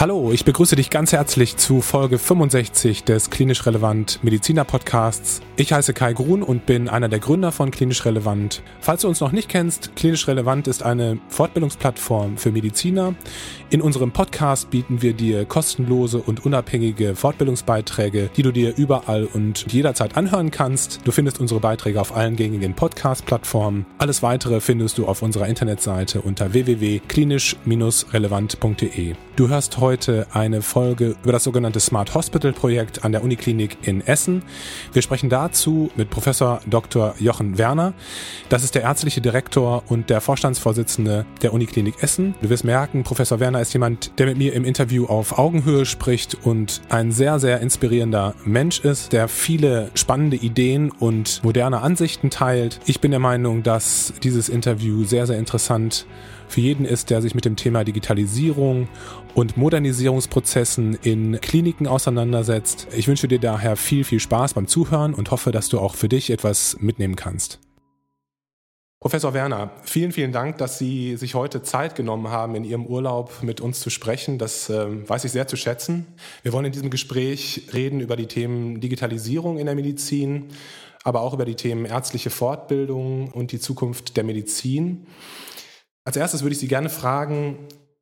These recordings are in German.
Hallo, ich begrüße dich ganz herzlich zu Folge 65 des Klinisch Relevant Mediziner Podcasts. Ich heiße Kai Grun und bin einer der Gründer von Klinisch Relevant. Falls du uns noch nicht kennst, Klinisch Relevant ist eine Fortbildungsplattform für Mediziner. In unserem Podcast bieten wir dir kostenlose und unabhängige Fortbildungsbeiträge, die du dir überall und jederzeit anhören kannst. Du findest unsere Beiträge auf allen gängigen Podcast-Plattformen. Alles weitere findest du auf unserer Internetseite unter www.klinisch-relevant.de. Du hörst heute eine Folge über das sogenannte Smart Hospital Projekt an der Uniklinik in Essen. Wir sprechen dazu mit Professor Dr. Jochen Werner. Das ist der ärztliche Direktor und der Vorstandsvorsitzende der Uniklinik Essen. Du wirst merken, Professor Werner ist jemand, der mit mir im Interview auf Augenhöhe spricht und ein sehr, sehr inspirierender Mensch ist, der viele spannende Ideen und moderne Ansichten teilt. Ich bin der Meinung, dass dieses Interview sehr, sehr interessant für jeden ist, der sich mit dem Thema Digitalisierung und Modernisierungsprozessen in Kliniken auseinandersetzt. Ich wünsche dir daher viel, viel Spaß beim Zuhören und hoffe, dass du auch für dich etwas mitnehmen kannst. Professor Werner, vielen, vielen Dank, dass Sie sich heute Zeit genommen haben, in Ihrem Urlaub mit uns zu sprechen. Das äh, weiß ich sehr zu schätzen. Wir wollen in diesem Gespräch reden über die Themen Digitalisierung in der Medizin, aber auch über die Themen ärztliche Fortbildung und die Zukunft der Medizin. Als erstes würde ich Sie gerne fragen,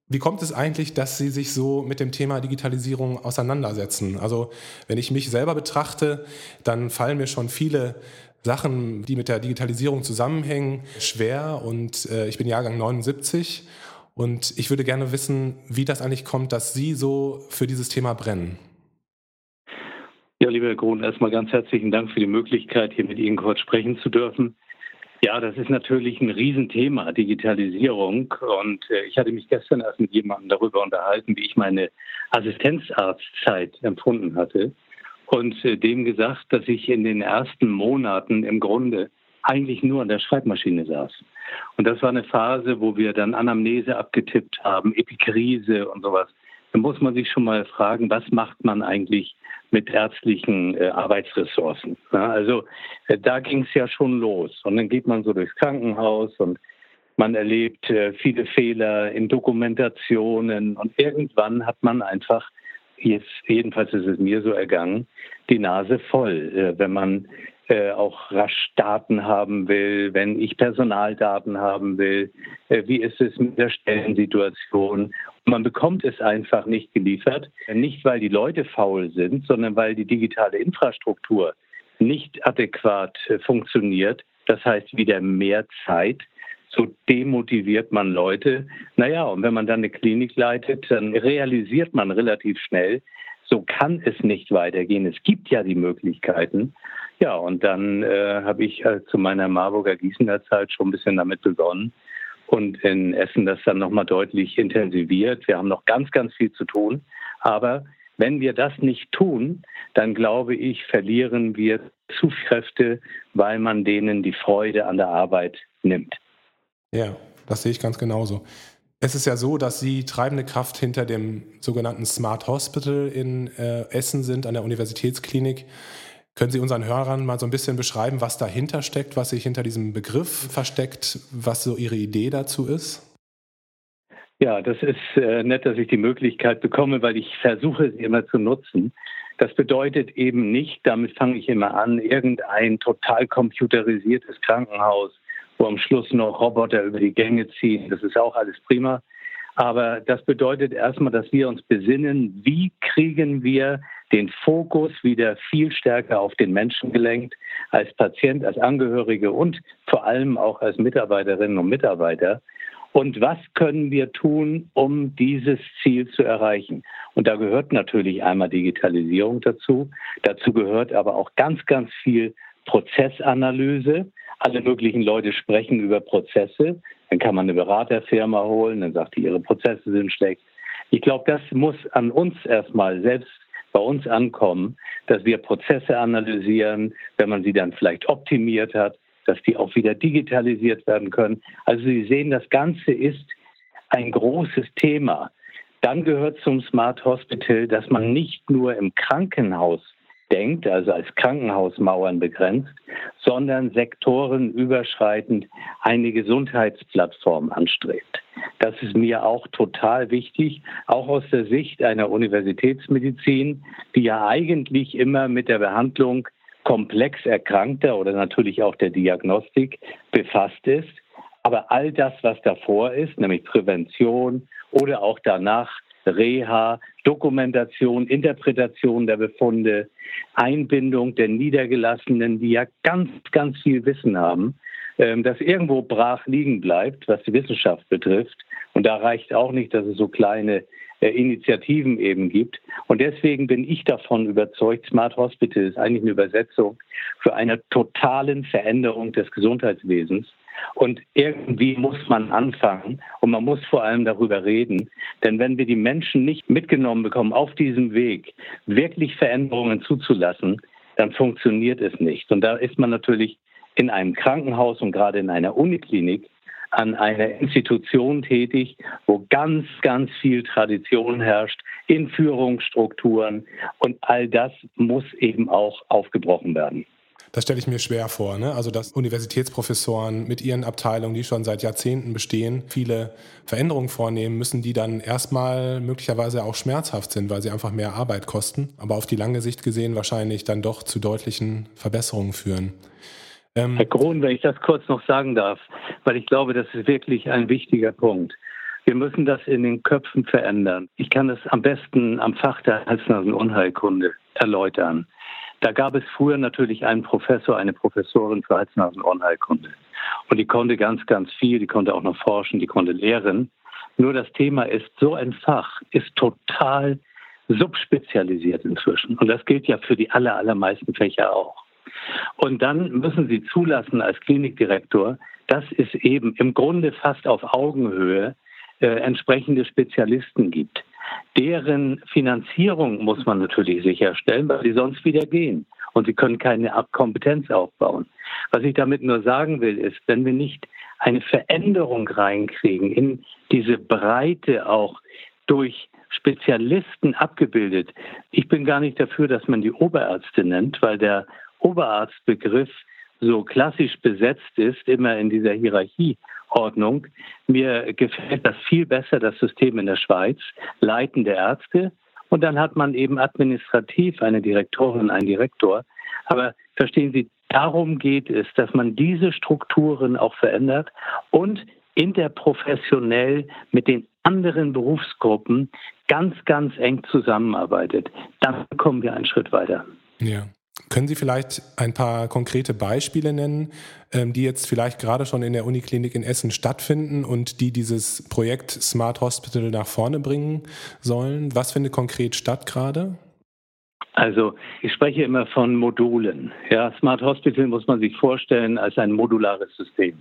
wie kommt es eigentlich, dass Sie sich so mit dem Thema Digitalisierung auseinandersetzen? Also wenn ich mich selber betrachte, dann fallen mir schon viele Sachen, die mit der Digitalisierung zusammenhängen, schwer und äh, ich bin Jahrgang 79 und ich würde gerne wissen, wie das eigentlich kommt, dass Sie so für dieses Thema brennen. Ja, lieber Herr Grun, erstmal ganz herzlichen Dank für die Möglichkeit, hier mit Ihnen kurz sprechen zu dürfen. Ja, das ist natürlich ein Riesenthema, Digitalisierung. Und äh, ich hatte mich gestern erst mit jemandem darüber unterhalten, wie ich meine Assistenzarztzeit empfunden hatte. Und äh, dem gesagt, dass ich in den ersten Monaten im Grunde eigentlich nur an der Schreibmaschine saß. Und das war eine Phase, wo wir dann Anamnese abgetippt haben, Epikrise und sowas. Da muss man sich schon mal fragen, was macht man eigentlich mit ärztlichen äh, Arbeitsressourcen. Ja, also äh, da ging es ja schon los. Und dann geht man so durchs Krankenhaus und man erlebt äh, viele Fehler in Dokumentationen und irgendwann hat man einfach, jetzt jedenfalls ist es mir so ergangen, die Nase voll, äh, wenn man äh, auch rasch Daten haben will, wenn ich Personaldaten haben will, äh, wie ist es mit der Stellensituation. Man bekommt es einfach nicht geliefert, nicht weil die Leute faul sind, sondern weil die digitale Infrastruktur nicht adäquat äh, funktioniert. Das heißt wieder mehr Zeit. So demotiviert man Leute. Naja, und wenn man dann eine Klinik leitet, dann realisiert man relativ schnell, so kann es nicht weitergehen. Es gibt ja die Möglichkeiten. Ja, und dann äh, habe ich äh, zu meiner Marburger Gießener Zeit schon ein bisschen damit begonnen und in Essen das dann nochmal deutlich intensiviert. Wir haben noch ganz, ganz viel zu tun. Aber wenn wir das nicht tun, dann glaube ich, verlieren wir Zugkräfte, weil man denen die Freude an der Arbeit nimmt. Ja, das sehe ich ganz genauso. Es ist ja so, dass Sie treibende Kraft hinter dem sogenannten Smart Hospital in äh, Essen sind, an der Universitätsklinik. Können Sie unseren Hörern mal so ein bisschen beschreiben, was dahinter steckt, was sich hinter diesem Begriff versteckt, was so Ihre Idee dazu ist? Ja, das ist äh, nett, dass ich die Möglichkeit bekomme, weil ich versuche es immer zu nutzen. Das bedeutet eben nicht, damit fange ich immer an, irgendein total computerisiertes Krankenhaus, wo am Schluss noch Roboter über die Gänge ziehen. Das ist auch alles prima. Aber das bedeutet erstmal, dass wir uns besinnen, wie kriegen wir den Fokus wieder viel stärker auf den Menschen gelenkt, als Patient, als Angehörige und vor allem auch als Mitarbeiterinnen und Mitarbeiter. Und was können wir tun, um dieses Ziel zu erreichen? Und da gehört natürlich einmal Digitalisierung dazu. Dazu gehört aber auch ganz, ganz viel Prozessanalyse. Alle möglichen Leute sprechen über Prozesse. Dann kann man eine Beraterfirma holen, dann sagt die, ihre Prozesse sind schlecht. Ich glaube, das muss an uns erstmal selbst bei uns ankommen, dass wir Prozesse analysieren, wenn man sie dann vielleicht optimiert hat, dass die auch wieder digitalisiert werden können. Also Sie sehen, das Ganze ist ein großes Thema. Dann gehört zum Smart Hospital, dass man nicht nur im Krankenhaus denkt, also als Krankenhausmauern begrenzt, sondern sektorenüberschreitend eine Gesundheitsplattform anstrebt. Das ist mir auch total wichtig, auch aus der Sicht einer Universitätsmedizin, die ja eigentlich immer mit der Behandlung komplex Erkrankter oder natürlich auch der Diagnostik befasst ist. Aber all das, was davor ist, nämlich Prävention oder auch danach Reha, Dokumentation, Interpretation der Befunde, Einbindung der Niedergelassenen, die ja ganz, ganz viel Wissen haben, ähm, das irgendwo brach liegen bleibt, was die Wissenschaft betrifft. Und da reicht auch nicht, dass es so kleine äh, Initiativen eben gibt. Und deswegen bin ich davon überzeugt, Smart Hospital ist eigentlich eine Übersetzung für eine totalen Veränderung des Gesundheitswesens. Und irgendwie muss man anfangen und man muss vor allem darüber reden. Denn wenn wir die Menschen nicht mitgenommen bekommen auf diesem Weg, wirklich Veränderungen zuzulassen, dann funktioniert es nicht. Und da ist man natürlich in einem Krankenhaus und gerade in einer Uniklinik an einer Institution tätig, wo ganz, ganz viel Tradition herrscht in Führungsstrukturen und all das muss eben auch aufgebrochen werden. Das stelle ich mir schwer vor. Ne? Also, dass Universitätsprofessoren mit ihren Abteilungen, die schon seit Jahrzehnten bestehen, viele Veränderungen vornehmen, müssen die dann erstmal möglicherweise auch schmerzhaft sind, weil sie einfach mehr Arbeit kosten, aber auf die lange Sicht gesehen wahrscheinlich dann doch zu deutlichen Verbesserungen führen. Ähm Herr Krohn, wenn ich das kurz noch sagen darf, weil ich glaube, das ist wirklich ein wichtiger Punkt. Wir müssen das in den Köpfen verändern. Ich kann das am besten am Fach der Hals-Nasen-Unheilkunde erläutern. Da gab es früher natürlich einen Professor, eine Professorin für Hals-Nasen-Ohrenheilkunde. Und die konnte ganz, ganz viel, die konnte auch noch forschen, die konnte lehren. Nur das Thema ist, so ein Fach ist total subspezialisiert inzwischen. Und das gilt ja für die aller, allermeisten Fächer auch. Und dann müssen Sie zulassen als Klinikdirektor, dass es eben im Grunde fast auf Augenhöhe äh, entsprechende Spezialisten gibt. Deren Finanzierung muss man natürlich sicherstellen, weil sie sonst wieder gehen. Und sie können keine Kompetenz aufbauen. Was ich damit nur sagen will, ist, wenn wir nicht eine Veränderung reinkriegen in diese Breite auch durch Spezialisten abgebildet. Ich bin gar nicht dafür, dass man die Oberärzte nennt, weil der Oberarztbegriff so klassisch besetzt ist, immer in dieser Hierarchieordnung. Mir gefällt das viel besser, das System in der Schweiz, leitende Ärzte. Und dann hat man eben administrativ eine Direktorin, einen Direktor. Aber verstehen Sie, darum geht es, dass man diese Strukturen auch verändert und interprofessionell mit den anderen Berufsgruppen ganz, ganz eng zusammenarbeitet. Dann kommen wir einen Schritt weiter. Ja. Können Sie vielleicht ein paar konkrete Beispiele nennen, ähm, die jetzt vielleicht gerade schon in der Uniklinik in Essen stattfinden und die dieses Projekt Smart Hospital nach vorne bringen sollen? Was findet konkret statt gerade? Also ich spreche immer von Modulen. Ja, Smart Hospital muss man sich vorstellen als ein modulares System.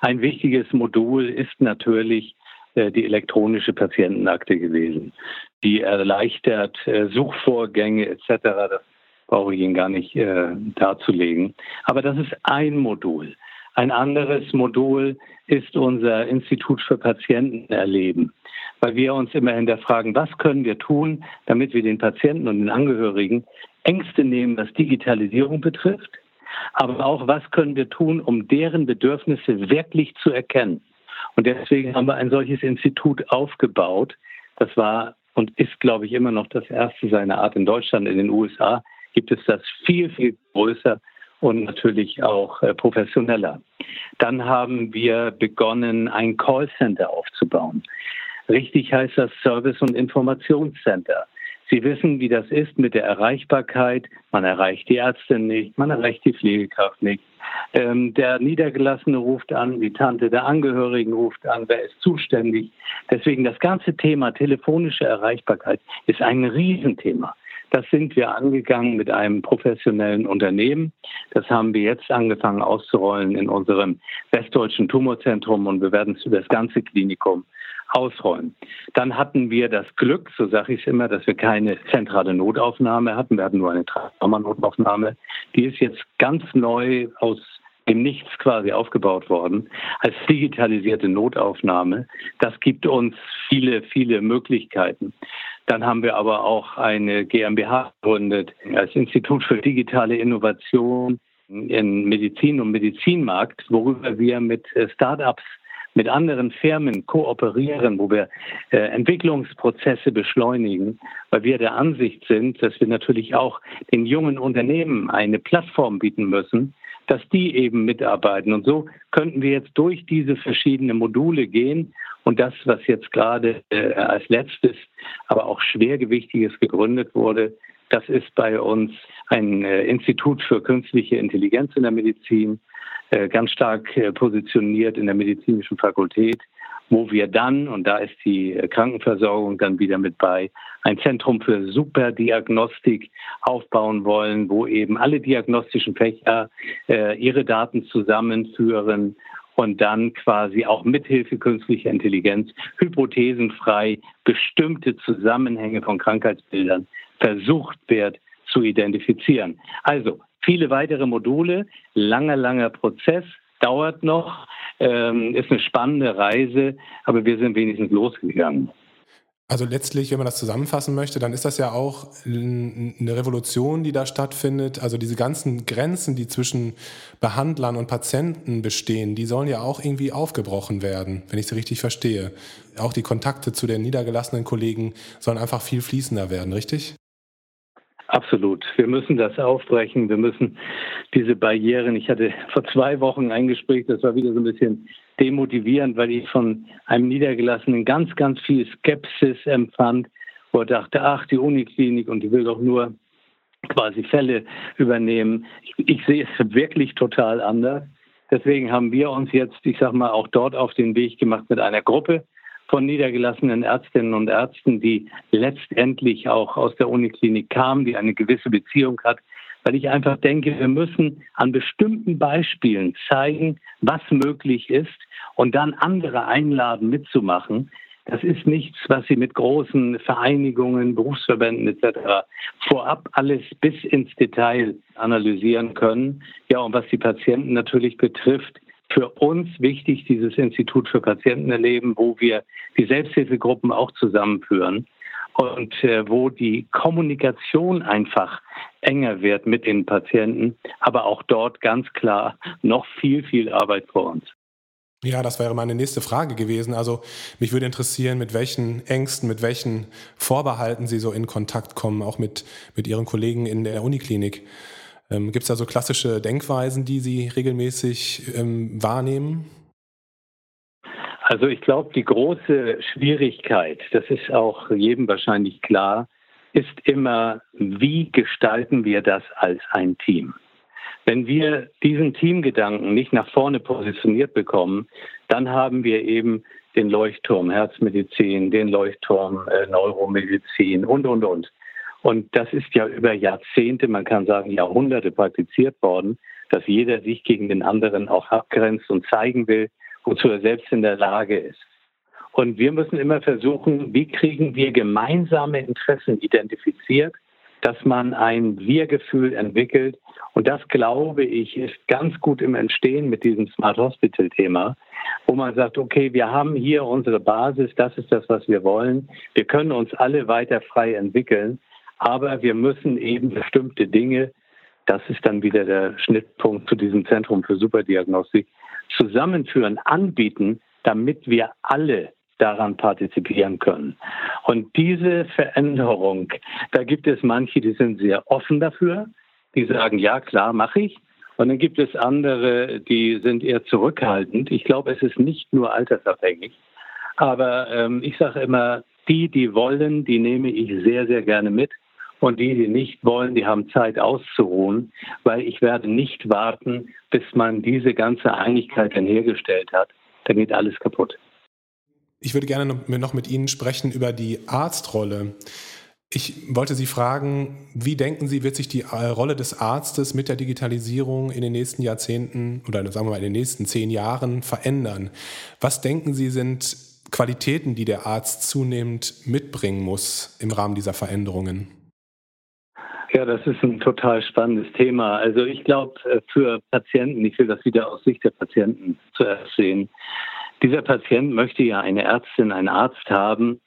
Ein wichtiges Modul ist natürlich äh, die elektronische Patientenakte gewesen. Die erleichtert äh, Suchvorgänge etc. Das brauche ich Ihnen gar nicht äh, darzulegen. Aber das ist ein Modul. Ein anderes Modul ist unser Institut für Patientenerleben, weil wir uns immer hinterfragen, was können wir tun, damit wir den Patienten und den Angehörigen Ängste nehmen, was Digitalisierung betrifft, aber auch, was können wir tun, um deren Bedürfnisse wirklich zu erkennen. Und deswegen haben wir ein solches Institut aufgebaut. Das war und ist, glaube ich, immer noch das erste seiner Art in Deutschland, in den USA gibt es das viel, viel größer und natürlich auch äh, professioneller. Dann haben wir begonnen, ein Callcenter aufzubauen. Richtig heißt das Service- und Informationscenter. Sie wissen, wie das ist mit der Erreichbarkeit. Man erreicht die Ärzte nicht, man erreicht die Pflegekraft nicht. Ähm, der Niedergelassene ruft an, die Tante der Angehörigen ruft an, wer ist zuständig. Deswegen das ganze Thema telefonische Erreichbarkeit ist ein Riesenthema. Das sind wir angegangen mit einem professionellen Unternehmen. Das haben wir jetzt angefangen auszurollen in unserem westdeutschen Tumorzentrum und wir werden es über das ganze Klinikum ausrollen. Dann hatten wir das Glück, so sage ich es immer, dass wir keine zentrale Notaufnahme hatten. Wir hatten nur eine Traumanotaufnahme. Die ist jetzt ganz neu aus dem Nichts quasi aufgebaut worden, als digitalisierte Notaufnahme. Das gibt uns viele, viele Möglichkeiten. Dann haben wir aber auch eine GmbH gegründet als Institut für digitale Innovation in Medizin und Medizinmarkt, worüber wir mit äh, Startups mit anderen Firmen kooperieren, wo wir äh, Entwicklungsprozesse beschleunigen, weil wir der Ansicht sind, dass wir natürlich auch den jungen Unternehmen eine Plattform bieten müssen, dass die eben mitarbeiten. Und so könnten wir jetzt durch diese verschiedenen Module gehen und das, was jetzt gerade äh, als letztes, aber auch schwergewichtiges gegründet wurde, das ist bei uns ein äh, Institut für künstliche Intelligenz in der Medizin, äh, ganz stark äh, positioniert in der medizinischen Fakultät, wo wir dann, und da ist die Krankenversorgung dann wieder mit bei, ein Zentrum für Superdiagnostik aufbauen wollen, wo eben alle diagnostischen Fächer ihre Daten zusammenführen und dann quasi auch mithilfe künstlicher Intelligenz hypothesenfrei bestimmte Zusammenhänge von Krankheitsbildern versucht wird zu identifizieren. Also viele weitere Module, langer, langer Prozess, dauert noch, ähm, ist eine spannende Reise, aber wir sind wenigstens losgegangen. Also letztlich, wenn man das zusammenfassen möchte, dann ist das ja auch eine Revolution, die da stattfindet. Also diese ganzen Grenzen, die zwischen Behandlern und Patienten bestehen, die sollen ja auch irgendwie aufgebrochen werden, wenn ich sie richtig verstehe. Auch die Kontakte zu den niedergelassenen Kollegen sollen einfach viel fließender werden, richtig? Absolut. Wir müssen das aufbrechen. Wir müssen diese Barrieren. Ich hatte vor zwei Wochen ein Gespräch, das war wieder so ein bisschen demotivierend, weil ich von einem Niedergelassenen ganz, ganz viel Skepsis empfand, wo er dachte, ach, die Uniklinik und die will doch nur quasi Fälle übernehmen. Ich, ich sehe es wirklich total anders. Deswegen haben wir uns jetzt, ich sag mal, auch dort auf den Weg gemacht mit einer Gruppe von niedergelassenen Ärztinnen und Ärzten, die letztendlich auch aus der Uniklinik kamen, die eine gewisse Beziehung hat, weil ich einfach denke, wir müssen an bestimmten Beispielen zeigen, was möglich ist und dann andere einladen, mitzumachen. Das ist nichts, was Sie mit großen Vereinigungen, Berufsverbänden etc. vorab alles bis ins Detail analysieren können. Ja, und was die Patienten natürlich betrifft, für uns wichtig, dieses Institut für Patientenerleben, wo wir die Selbsthilfegruppen auch zusammenführen und äh, wo die Kommunikation einfach enger wird mit den Patienten, aber auch dort ganz klar noch viel, viel Arbeit vor uns. Ja, das wäre meine nächste Frage gewesen. Also mich würde interessieren, mit welchen Ängsten, mit welchen Vorbehalten Sie so in Kontakt kommen, auch mit, mit Ihren Kollegen in der Uniklinik. Ähm, Gibt es da so klassische Denkweisen, die Sie regelmäßig ähm, wahrnehmen? Also ich glaube, die große Schwierigkeit, das ist auch jedem wahrscheinlich klar, ist immer, wie gestalten wir das als ein Team? Wenn wir diesen Teamgedanken nicht nach vorne positioniert bekommen, dann haben wir eben den Leuchtturm Herzmedizin, den Leuchtturm äh, Neuromedizin und, und, und. Und das ist ja über Jahrzehnte, man kann sagen Jahrhunderte praktiziert worden, dass jeder sich gegen den anderen auch abgrenzt und zeigen will, wozu er selbst in der Lage ist. Und wir müssen immer versuchen, wie kriegen wir gemeinsame Interessen identifiziert, dass man ein Wir-Gefühl entwickelt. Und das, glaube ich, ist ganz gut im Entstehen mit diesem Smart Hospital-Thema, wo man sagt, okay, wir haben hier unsere Basis, das ist das, was wir wollen. Wir können uns alle weiter frei entwickeln. Aber wir müssen eben bestimmte Dinge, das ist dann wieder der Schnittpunkt zu diesem Zentrum für Superdiagnostik, zusammenführen, anbieten, damit wir alle daran partizipieren können. Und diese Veränderung, da gibt es manche, die sind sehr offen dafür, die sagen, ja klar, mache ich. Und dann gibt es andere, die sind eher zurückhaltend. Ich glaube, es ist nicht nur altersabhängig. Aber ähm, ich sage immer, die, die wollen, die nehme ich sehr, sehr gerne mit. Und die, die nicht wollen, die haben Zeit auszuruhen, weil ich werde nicht warten, bis man diese ganze Einigkeit dann hergestellt hat. Dann geht alles kaputt. Ich würde gerne noch mit Ihnen sprechen über die Arztrolle. Ich wollte Sie fragen, wie denken Sie, wird sich die äh, Rolle des Arztes mit der Digitalisierung in den nächsten Jahrzehnten oder sagen wir mal in den nächsten zehn Jahren verändern? Was denken Sie sind Qualitäten, die der Arzt zunehmend mitbringen muss im Rahmen dieser Veränderungen? Ja, das ist ein total spannendes Thema. Also ich glaube, äh, für Patienten, ich will das wieder aus Sicht der Patienten zuerst sehen, dieser Patient möchte ja eine Ärztin, einen Arzt haben,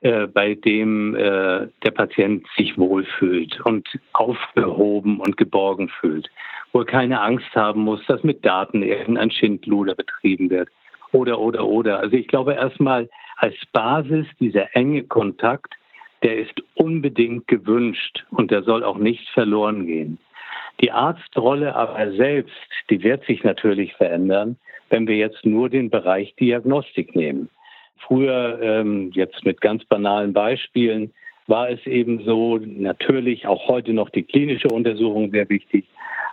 äh, bei dem äh, der Patient sich wohlfühlt und aufgehoben und geborgen fühlt, wo er keine Angst haben muss, dass mit Daten irgendein Schindluder betrieben wird. Oder, oder, oder. Also ich glaube erstmal als Basis dieser enge Kontakt, der ist unbedingt gewünscht und der soll auch nicht verloren gehen. Die Arztrolle aber selbst, die wird sich natürlich verändern, wenn wir jetzt nur den Bereich Diagnostik nehmen. Früher, ähm, jetzt mit ganz banalen Beispielen, war es eben so, natürlich auch heute noch die klinische Untersuchung sehr wichtig,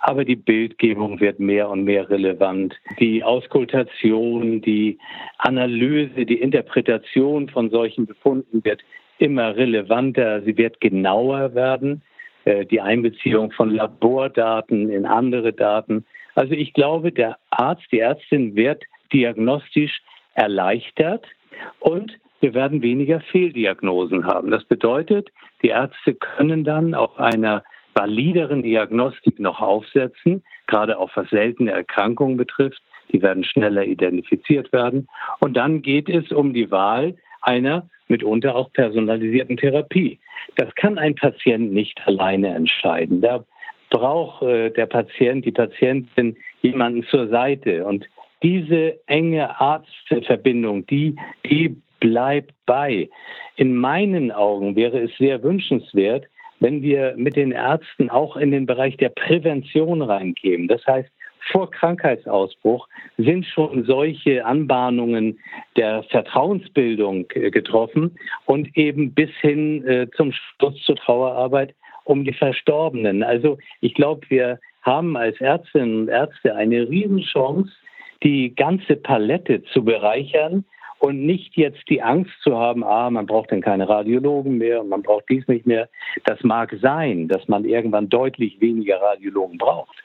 aber die Bildgebung wird mehr und mehr relevant. Die Auskultation, die Analyse, die Interpretation von solchen Befunden wird immer relevanter, sie wird genauer werden, äh, die Einbeziehung von Labordaten in andere Daten. Also ich glaube, der Arzt, die Ärztin wird diagnostisch erleichtert und wir werden weniger Fehldiagnosen haben. Das bedeutet, die Ärzte können dann auf einer valideren Diagnostik noch aufsetzen, gerade auch was seltene Erkrankungen betrifft. Die werden schneller identifiziert werden. Und dann geht es um die Wahl einer mitunter auch personalisierten Therapie. Das kann ein Patient nicht alleine entscheiden. Da braucht äh, der Patient, die Patientin jemanden zur Seite. Und diese enge Arztverbindung, die, die bleibt bei. In meinen Augen wäre es sehr wünschenswert, wenn wir mit den Ärzten auch in den Bereich der Prävention reingehen. Das heißt, vor Krankheitsausbruch sind schon solche Anbahnungen der Vertrauensbildung äh, getroffen und eben bis hin äh, zum Schluss zur Trauerarbeit um die Verstorbenen. Also ich glaube, wir haben als Ärztinnen und Ärzte eine Riesenchance, die ganze Palette zu bereichern und nicht jetzt die Angst zu haben, ah, man braucht dann keine Radiologen mehr und man braucht dies nicht mehr. Das mag sein, dass man irgendwann deutlich weniger Radiologen braucht.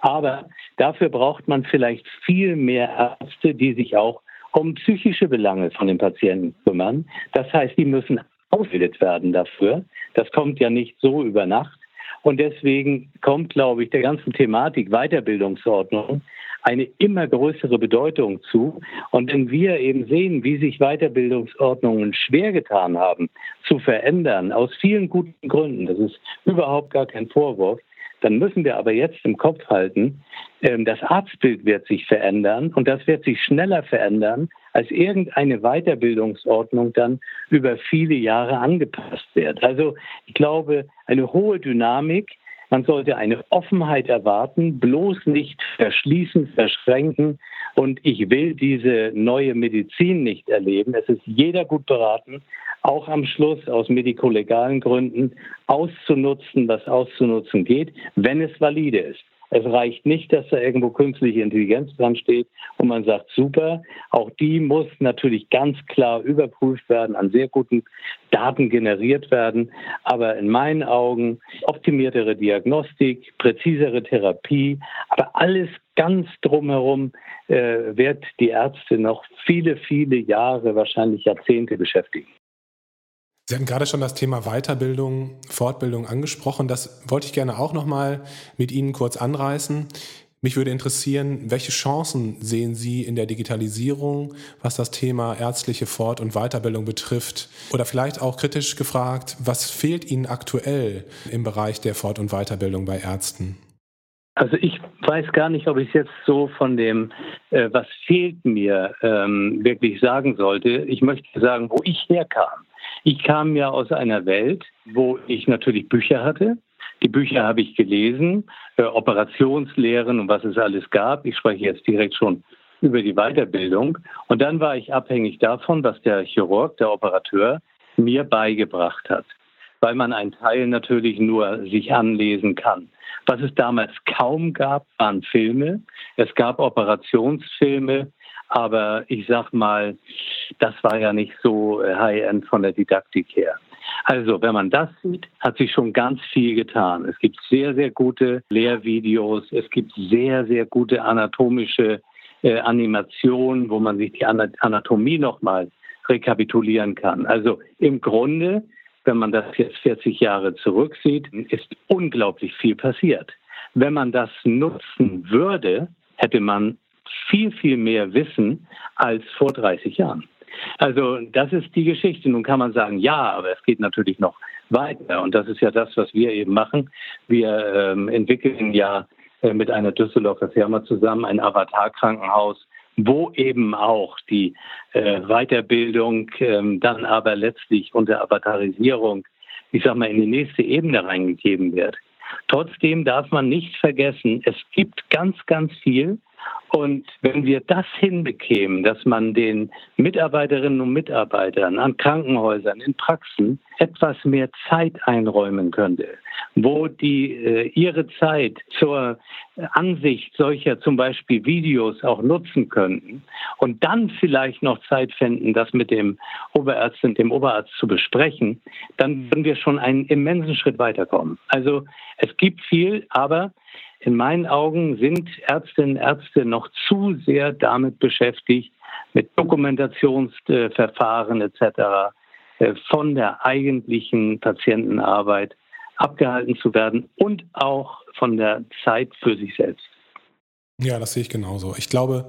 Aber dafür braucht man vielleicht viel mehr Ärzte, die sich auch um psychische Belange von den Patienten kümmern. Das heißt, die müssen ausgebildet werden dafür. Das kommt ja nicht so über Nacht. Und deswegen kommt, glaube ich, der ganzen Thematik Weiterbildungsordnung eine immer größere Bedeutung zu. Und wenn wir eben sehen, wie sich Weiterbildungsordnungen schwer getan haben zu verändern, aus vielen guten Gründen, das ist überhaupt gar kein Vorwurf, dann müssen wir aber jetzt im Kopf halten, ähm, das Arztbild wird sich verändern und das wird sich schneller verändern, als irgendeine Weiterbildungsordnung dann über viele Jahre angepasst wird. Also ich glaube, eine hohe Dynamik, man sollte eine Offenheit erwarten, bloß nicht verschließen, verschränken. Und ich will diese neue Medizin nicht erleben. Es ist jeder gut beraten, auch am Schluss aus medikolegalen Gründen auszunutzen, was auszunutzen geht, wenn es valide ist. Es reicht nicht, dass da irgendwo künstliche Intelligenz dran steht und man sagt, super. Auch die muss natürlich ganz klar überprüft werden, an sehr guten Daten generiert werden. Aber in meinen Augen optimiertere Diagnostik, präzisere Therapie, aber alles ganz drumherum äh, wird die Ärzte noch viele, viele Jahre, wahrscheinlich Jahrzehnte beschäftigen. Sie hatten gerade schon das Thema Weiterbildung, Fortbildung angesprochen. Das wollte ich gerne auch noch mal mit Ihnen kurz anreißen. Mich würde interessieren, welche Chancen sehen Sie in der Digitalisierung, was das Thema ärztliche Fort- und Weiterbildung betrifft? Oder vielleicht auch kritisch gefragt, was fehlt Ihnen aktuell im Bereich der Fort- und Weiterbildung bei Ärzten? Also ich weiß gar nicht, ob ich jetzt so von dem, äh, was fehlt mir, ähm, wirklich sagen sollte. Ich möchte sagen, wo ich herkam. Ich kam ja aus einer Welt, wo ich natürlich Bücher hatte. Die Bücher habe ich gelesen, äh, Operationslehren und was es alles gab. Ich spreche jetzt direkt schon über die Weiterbildung. Und dann war ich abhängig davon, was der Chirurg, der Operateur, mir beigebracht hat, weil man einen Teil natürlich nur sich anlesen kann. Was es damals kaum gab, waren Filme. Es gab Operationsfilme, aber ich sag mal, das war ja nicht so äh, high-end von der Didaktik her. Also, wenn man das sieht, hat sich schon ganz viel getan. Es gibt sehr, sehr gute Lehrvideos. Es gibt sehr, sehr gute anatomische äh, Animationen, wo man sich die Anatomie nochmal rekapitulieren kann. Also im Grunde, wenn man das jetzt 40 Jahre zurücksieht, ist unglaublich viel passiert. Wenn man das nutzen würde, hätte man viel, viel mehr Wissen als vor 30 Jahren. Also das ist die Geschichte. Nun kann man sagen, ja, aber es geht natürlich noch weiter. Und das ist ja das, was wir eben machen. Wir ähm, entwickeln ja äh, mit einer Düsseldorfer Firma zusammen ein Avatar-Krankenhaus, wo eben auch die äh, Weiterbildung ähm, dann aber letztlich unter Avatarisierung, ich sag mal, in die nächste Ebene reingegeben wird. Trotzdem darf man nicht vergessen, es gibt ganz, ganz viel, und wenn wir das hinbekämen, dass man den Mitarbeiterinnen und Mitarbeitern an Krankenhäusern, in Praxen etwas mehr Zeit einräumen könnte, wo die äh, ihre Zeit zur Ansicht solcher zum Beispiel Videos auch nutzen könnten und dann vielleicht noch Zeit finden, das mit dem Oberarzt und dem Oberarzt zu besprechen, dann würden wir schon einen immensen Schritt weiterkommen. Also es gibt viel, aber in meinen Augen sind Ärztinnen und Ärzte noch zu sehr damit beschäftigt, mit Dokumentationsverfahren etc. Äh, von der eigentlichen Patientenarbeit abgehalten zu werden und auch von der Zeit für sich selbst. Ja, das sehe ich genauso. Ich glaube,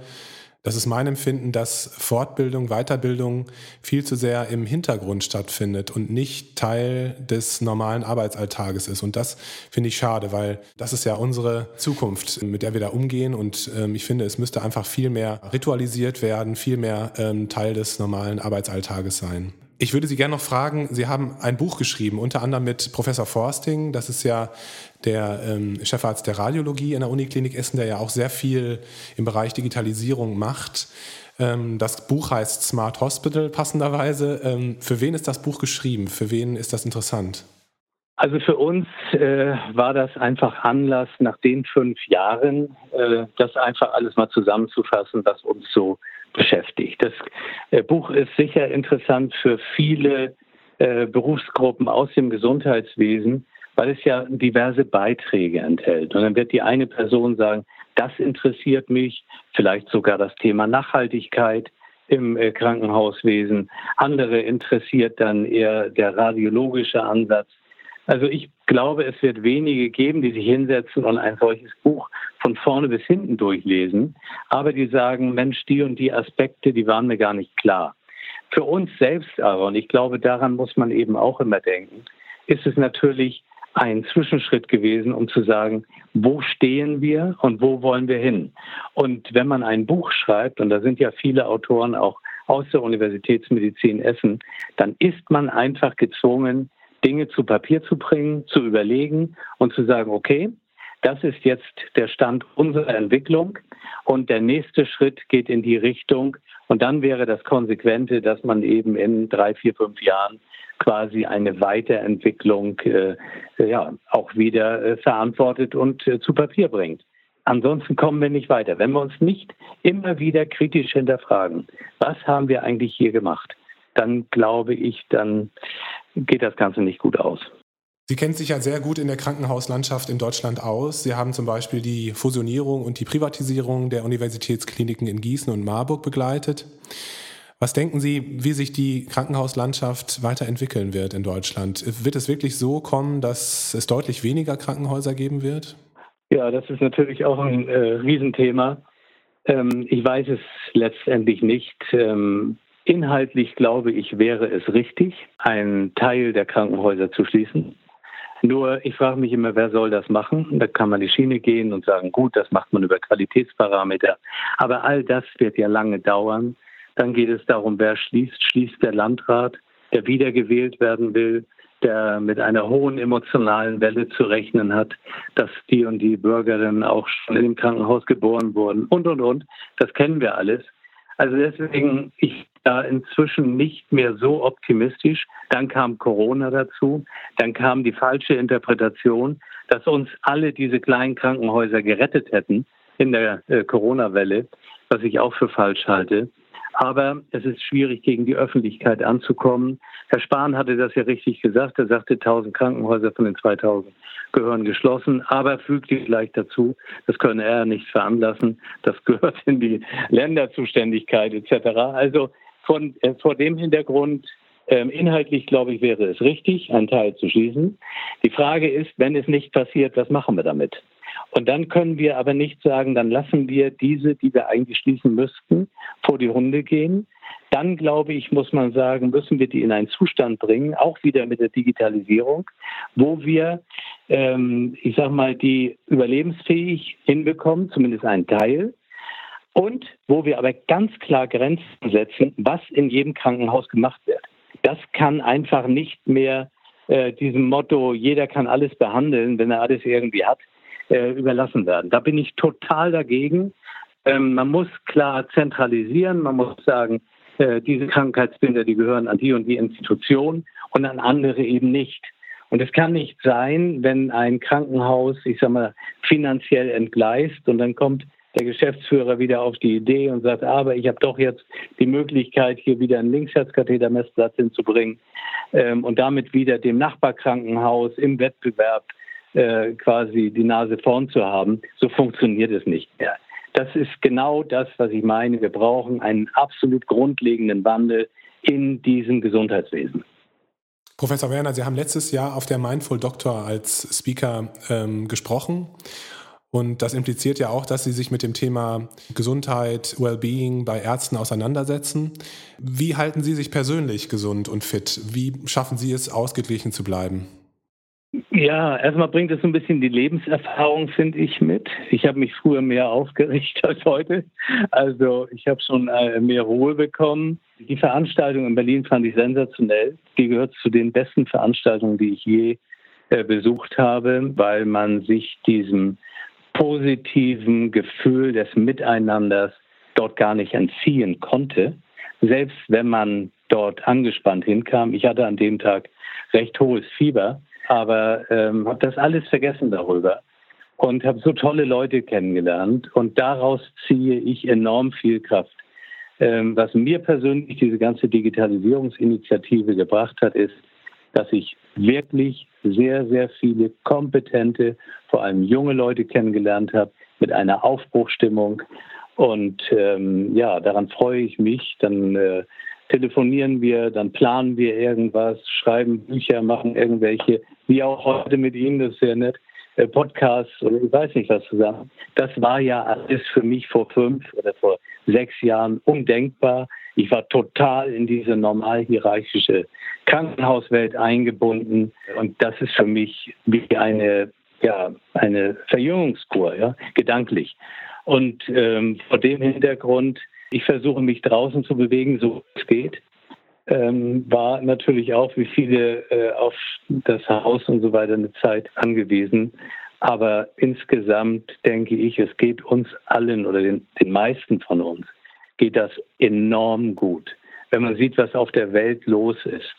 das ist mein Empfinden, dass Fortbildung, Weiterbildung viel zu sehr im Hintergrund stattfindet und nicht Teil des normalen Arbeitsalltages ist. Und das finde ich schade, weil das ist ja unsere Zukunft, mit der wir da umgehen. Und ähm, ich finde, es müsste einfach viel mehr ritualisiert werden, viel mehr ähm, Teil des normalen Arbeitsalltages sein. Ich würde Sie gerne noch fragen, Sie haben ein Buch geschrieben, unter anderem mit Professor Forsting, das ist ja der ähm, Chefarzt der Radiologie in der Uniklinik Essen, der ja auch sehr viel im Bereich Digitalisierung macht. Ähm, das Buch heißt Smart Hospital passenderweise. Ähm, für wen ist das Buch geschrieben? Für wen ist das interessant? Also für uns äh, war das einfach Anlass, nach den fünf Jahren äh, das einfach alles mal zusammenzufassen, was uns so beschäftigt. Das äh, Buch ist sicher interessant für viele äh, Berufsgruppen aus dem Gesundheitswesen, weil es ja diverse Beiträge enthält. Und dann wird die eine Person sagen, das interessiert mich, vielleicht sogar das Thema Nachhaltigkeit im äh, Krankenhauswesen. Andere interessiert dann eher der radiologische Ansatz. Also ich glaube, es wird wenige geben, die sich hinsetzen und ein solches Buch von vorne bis hinten durchlesen, aber die sagen, Mensch, die und die Aspekte, die waren mir gar nicht klar. Für uns selbst aber, und ich glaube, daran muss man eben auch immer denken, ist es natürlich ein Zwischenschritt gewesen, um zu sagen, wo stehen wir und wo wollen wir hin? Und wenn man ein Buch schreibt, und da sind ja viele Autoren auch aus der Universitätsmedizin Essen, dann ist man einfach gezwungen, Dinge zu Papier zu bringen, zu überlegen und zu sagen, okay, das ist jetzt der Stand unserer Entwicklung und der nächste Schritt geht in die Richtung und dann wäre das Konsequente, dass man eben in drei, vier, fünf Jahren quasi eine Weiterentwicklung äh, ja auch wieder äh, verantwortet und äh, zu Papier bringt. Ansonsten kommen wir nicht weiter. Wenn wir uns nicht immer wieder kritisch hinterfragen, was haben wir eigentlich hier gemacht, dann glaube ich, dann geht das Ganze nicht gut aus. Sie kennen sich ja sehr gut in der Krankenhauslandschaft in Deutschland aus. Sie haben zum Beispiel die Fusionierung und die Privatisierung der Universitätskliniken in Gießen und Marburg begleitet. Was denken Sie, wie sich die Krankenhauslandschaft weiterentwickeln wird in Deutschland? Wird es wirklich so kommen, dass es deutlich weniger Krankenhäuser geben wird? Ja, das ist natürlich auch ein äh, Riesenthema. Ähm, ich weiß es letztendlich nicht. Ähm, inhaltlich glaube ich, wäre es richtig, einen Teil der Krankenhäuser zu schließen. Nur ich frage mich immer, wer soll das machen? Da kann man die Schiene gehen und sagen, gut, das macht man über Qualitätsparameter. Aber all das wird ja lange dauern. Dann geht es darum, wer schließt. Schließt der Landrat, der wiedergewählt werden will, der mit einer hohen emotionalen Welle zu rechnen hat, dass die und die Bürgerinnen auch schon im Krankenhaus geboren wurden und, und, und. Das kennen wir alles. Also deswegen, ich da inzwischen nicht mehr so optimistisch. Dann kam Corona dazu, dann kam die falsche Interpretation, dass uns alle diese kleinen Krankenhäuser gerettet hätten in der äh, Corona-Welle, was ich auch für falsch halte. Aber es ist schwierig, gegen die Öffentlichkeit anzukommen. Herr Spahn hatte das ja richtig gesagt. Er sagte, 1000 Krankenhäuser von den 2000 gehören geschlossen, aber fügte gleich dazu, das könne er nicht veranlassen. Das gehört in die Länderzuständigkeit etc. Also von, äh, vor dem Hintergrund, ähm, inhaltlich glaube ich, wäre es richtig, einen Teil zu schließen. Die Frage ist, wenn es nicht passiert, was machen wir damit? Und dann können wir aber nicht sagen, dann lassen wir diese, die wir eigentlich schließen müssten, vor die Hunde gehen. dann glaube ich, muss man sagen, müssen wir die in einen Zustand bringen, auch wieder mit der Digitalisierung, wo wir, ähm, ich sag mal, die überlebensfähig hinbekommen, zumindest einen Teil, und wo wir aber ganz klar Grenzen setzen, was in jedem Krankenhaus gemacht wird. Das kann einfach nicht mehr äh, diesem Motto, jeder kann alles behandeln, wenn er alles irgendwie hat, äh, überlassen werden. Da bin ich total dagegen. Ähm, man muss klar zentralisieren, man muss sagen, äh, diese Krankheitsbilder, die gehören an die und die Institution und an andere eben nicht. Und es kann nicht sein, wenn ein Krankenhaus, ich sag mal, finanziell entgleist und dann kommt der Geschäftsführer wieder auf die Idee und sagt, aber ich habe doch jetzt die Möglichkeit, hier wieder einen Linksherzkathetermessplatz hinzubringen ähm, und damit wieder dem Nachbarkrankenhaus im Wettbewerb äh, quasi die Nase vorn zu haben. So funktioniert es nicht mehr. Das ist genau das, was ich meine. Wir brauchen einen absolut grundlegenden Wandel in diesem Gesundheitswesen. Professor Werner, Sie haben letztes Jahr auf der Mindful Doctor als Speaker ähm, gesprochen. Und das impliziert ja auch, dass Sie sich mit dem Thema Gesundheit, Wellbeing bei Ärzten auseinandersetzen. Wie halten Sie sich persönlich gesund und fit? Wie schaffen Sie es, ausgeglichen zu bleiben? Ja, erstmal bringt es so ein bisschen die Lebenserfahrung, finde ich, mit. Ich habe mich früher mehr aufgeregt als heute. Also ich habe schon äh, mehr Ruhe bekommen. Die Veranstaltung in Berlin fand ich sensationell. Die gehört zu den besten Veranstaltungen, die ich je äh, besucht habe, weil man sich diesem positiven Gefühl des Miteinanders dort gar nicht entziehen konnte. Selbst wenn man dort angespannt hinkam. Ich hatte an dem Tag recht hohes Fieber aber ähm, habe das alles vergessen darüber und habe so tolle Leute kennengelernt und daraus ziehe ich enorm viel Kraft. Ähm, was mir persönlich diese ganze Digitalisierungsinitiative gebracht hat, ist, dass ich wirklich sehr, sehr viele kompetente, vor allem junge Leute kennengelernt habe mit einer Aufbruchstimmung. Und ähm, ja, daran freue ich mich. Dann äh, telefonieren wir, dann planen wir irgendwas, schreiben Bücher, machen irgendwelche, wie auch heute mit Ihnen, das ist sehr nett, äh, Podcasts oder ich weiß nicht was zusammen. Das war ja alles für mich vor fünf oder vor sechs Jahren undenkbar. Ich war total in diese normal hierarchische Krankenhauswelt eingebunden und das ist für mich wie eine ja eine Verjüngungskur, ja, gedanklich. Und ähm, vor dem Hintergrund ich versuche mich draußen zu bewegen, so es geht. Ähm, war natürlich auch wie viele äh, auf das Haus und so weiter eine Zeit angewiesen. Aber insgesamt denke ich, es geht uns allen oder den, den meisten von uns geht das enorm gut. Wenn man sieht, was auf der Welt los ist.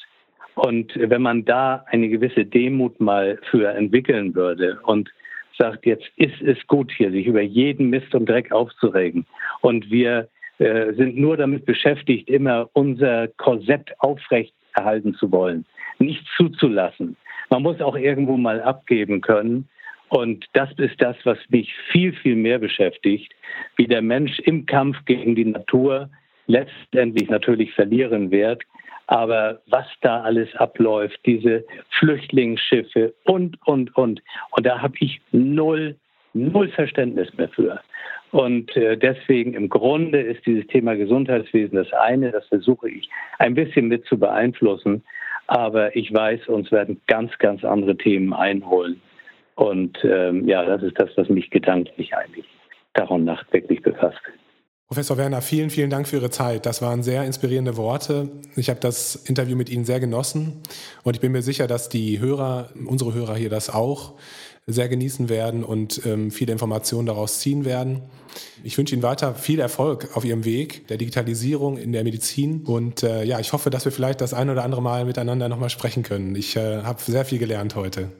Und wenn man da eine gewisse Demut mal für entwickeln würde und sagt, jetzt ist es gut hier, sich über jeden Mist und Dreck aufzuregen. Und wir äh, sind nur damit beschäftigt, immer unser Korsett aufrecht erhalten zu wollen, nicht zuzulassen. Man muss auch irgendwo mal abgeben können. Und das ist das, was mich viel, viel mehr beschäftigt, wie der Mensch im Kampf gegen die Natur letztendlich natürlich verlieren wird. Aber was da alles abläuft, diese Flüchtlingsschiffe und, und, und. Und da habe ich null, null Verständnis mehr für. Und äh, deswegen im Grunde ist dieses Thema Gesundheitswesen das eine, das versuche ich ein bisschen mit zu beeinflussen. Aber ich weiß, uns werden ganz, ganz andere Themen einholen. Und ähm, ja, das ist das, was mich gedanklich eigentlich Tag und Nacht wirklich befasst. Professor Werner, vielen, vielen Dank für Ihre Zeit. Das waren sehr inspirierende Worte. Ich habe das Interview mit Ihnen sehr genossen und ich bin mir sicher, dass die Hörer, unsere Hörer hier das auch sehr genießen werden und ähm, viele Informationen daraus ziehen werden. Ich wünsche Ihnen weiter viel Erfolg auf Ihrem Weg der Digitalisierung in der Medizin und äh, ja, ich hoffe, dass wir vielleicht das ein oder andere Mal miteinander nochmal sprechen können. Ich äh, habe sehr viel gelernt heute.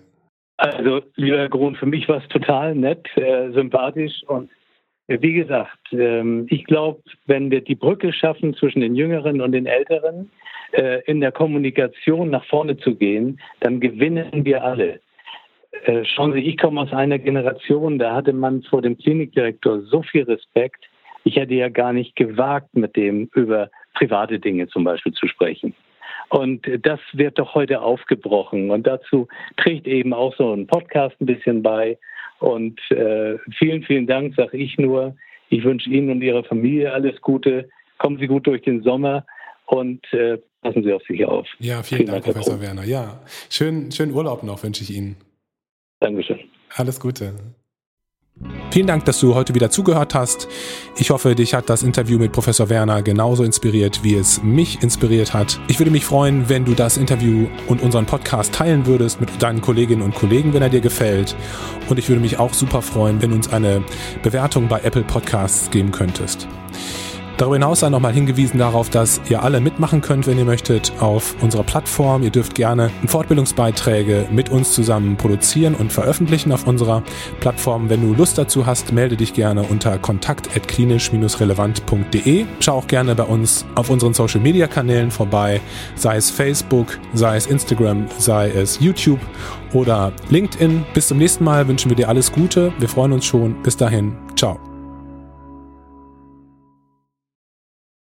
Also, lieber Grun, für mich war es total nett, äh, sympathisch und äh, wie gesagt, ähm, ich glaube, wenn wir die Brücke schaffen zwischen den Jüngeren und den Älteren, äh, in der Kommunikation nach vorne zu gehen, dann gewinnen wir alle. Äh, schauen Sie, ich komme aus einer Generation, da hatte man vor dem Klinikdirektor so viel Respekt. Ich hätte ja gar nicht gewagt, mit dem über private Dinge zum Beispiel zu sprechen. Und das wird doch heute aufgebrochen. Und dazu trägt eben auch so ein Podcast ein bisschen bei. Und äh, vielen, vielen Dank, sage ich nur. Ich wünsche Ihnen und Ihrer Familie alles Gute. Kommen Sie gut durch den Sommer. und äh, passen Sie auf sich auf. Ja, vielen, vielen Dank, Dank Professor Werner. Ja, schönen, schönen Urlaub noch wünsche ich Ihnen. Dankeschön. Alles Gute. Vielen Dank, dass du heute wieder zugehört hast. Ich hoffe, dich hat das Interview mit Professor Werner genauso inspiriert, wie es mich inspiriert hat. Ich würde mich freuen, wenn du das Interview und unseren Podcast teilen würdest mit deinen Kolleginnen und Kollegen, wenn er dir gefällt. Und ich würde mich auch super freuen, wenn du uns eine Bewertung bei Apple Podcasts geben könntest. Darüber hinaus sei nochmal hingewiesen darauf, dass ihr alle mitmachen könnt, wenn ihr möchtet, auf unserer Plattform. Ihr dürft gerne Fortbildungsbeiträge mit uns zusammen produzieren und veröffentlichen auf unserer Plattform. Wenn du Lust dazu hast, melde dich gerne unter kontakt.klinisch-relevant.de. Schau auch gerne bei uns auf unseren Social Media Kanälen vorbei, sei es Facebook, sei es Instagram, sei es YouTube oder LinkedIn. Bis zum nächsten Mal wünschen wir dir alles Gute. Wir freuen uns schon. Bis dahin. Ciao.